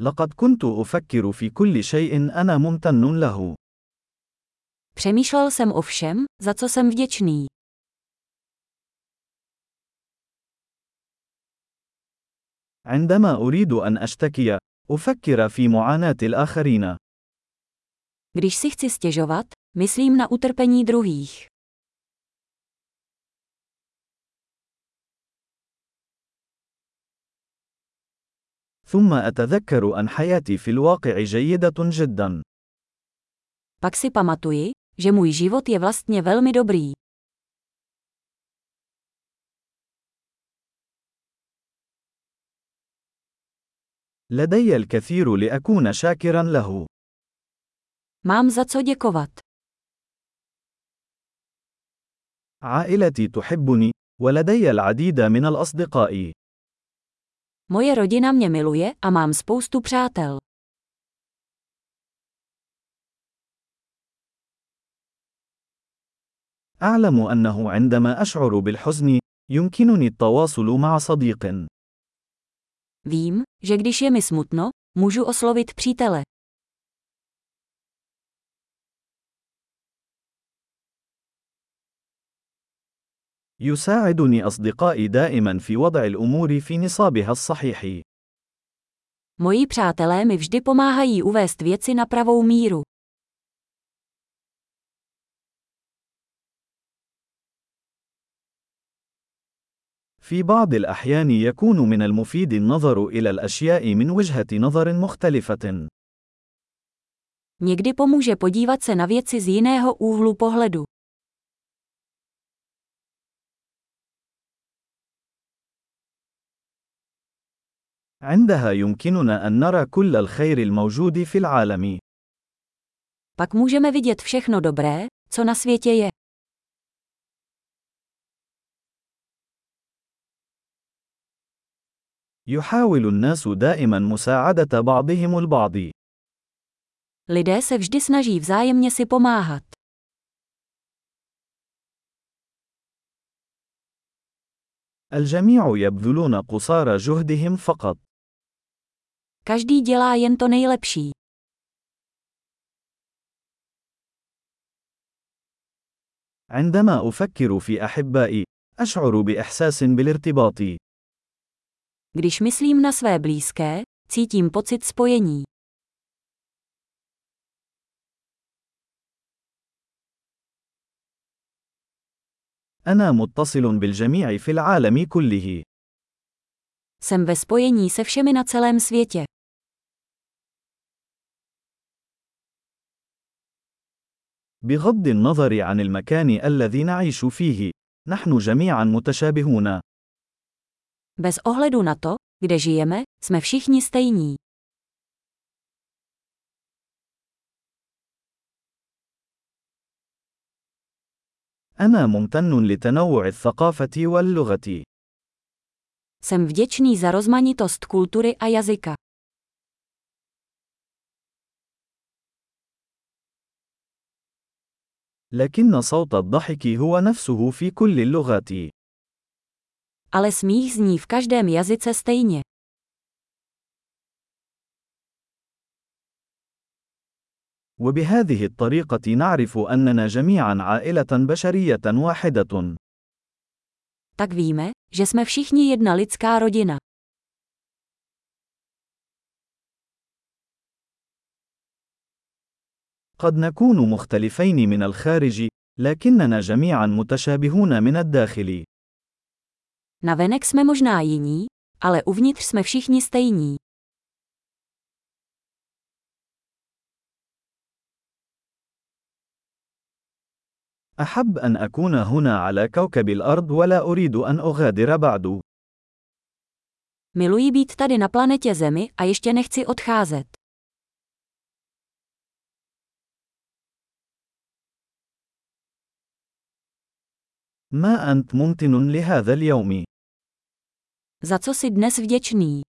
لقد كنت أفكر في كل شيء أنا ممتن له. Přemýšlel jsem o všem, za co jsem vděčný. عندما أريد أن أشتكي، أفكر في معاناة الآخرين. Když si chci stěžovat, myslím na utrpení druhých. ثم أتذكر أن حياتي في الواقع جيدة جدا. Pak si pamatuji, že můj život je vlastně velmi dobrý. لدي الكثير لأكون شاكرا له. Mám za co děkovat. عائلتي تحبني، ولدي العديد من الأصدقاء. Moje rodina mě miluje a mám spoustu přátel. أعلم أنه عندما أشعر بالحزن، يمكنني التواصل مع صديق. Vím, že když je mi smutno, můžu oslovit přítele. يساعدني أصدقائي دائما في وضع الأمور في نصابها الصحيح. Moji přátelé mi vždy pomáhají uvést věci na pravou míru. في بعض الأحيان يكون من المفيد النظر إلى الأشياء من وجهة نظر مختلفة. Někdy pomůže podívat se na věci z jiného úhlu pohledu. عندها يمكننا أن نرى كل الخير الموجود في العالم. Pak můžeme vidět všechno dobré, co na světě je. يحاول الناس دائما مساعدة بعضهم البعض. Lidé se vždy snaží vzájemně si pomáhat. الجميع يبذلون قصارى جهدهم فقط. Každý dělá jen to nejlepší. عندما أفكر في أحبائي، أشعر بإحساس بالارتباط. Když myslím na své blízké, cítím pocit spojení. أنا متصل بالجميع في العالم كله. Jsem ve spojení se všemi na celém světě. بغض النظر عن المكان الذي نعيش فيه، نحن جميعا متشابهون. Bez ohledu na to, kde žijeme, jsme všichni stejní. أنا ممتن لتنوع الثقافة واللغة. Jsem vděčný za rozmanitost kultury a jazyka. لكن صوت الضحك هو نفسه في كل اللغات. Ale smích zní v každém jazyce stejně. وبهذه الطريقة نعرف أننا جميعا عائلة بشرية واحدة. Tak víme, že jsme všichni jedna lidská rodina. قد نكون مختلفين من الخارج، لكننا جميعا متشابهون من الداخل. Navenek jsme možná jiní, ale uvnitř jsme všichni stejní. أحب أن أكون هنا على كوكب الأرض ولا أريد أن أغادر بعد. Miluji být tady na planetě Zemi a ještě nechci odcházet. ما أنت ممتن لهذا اليوم؟ Za co jsi dnes vděčný?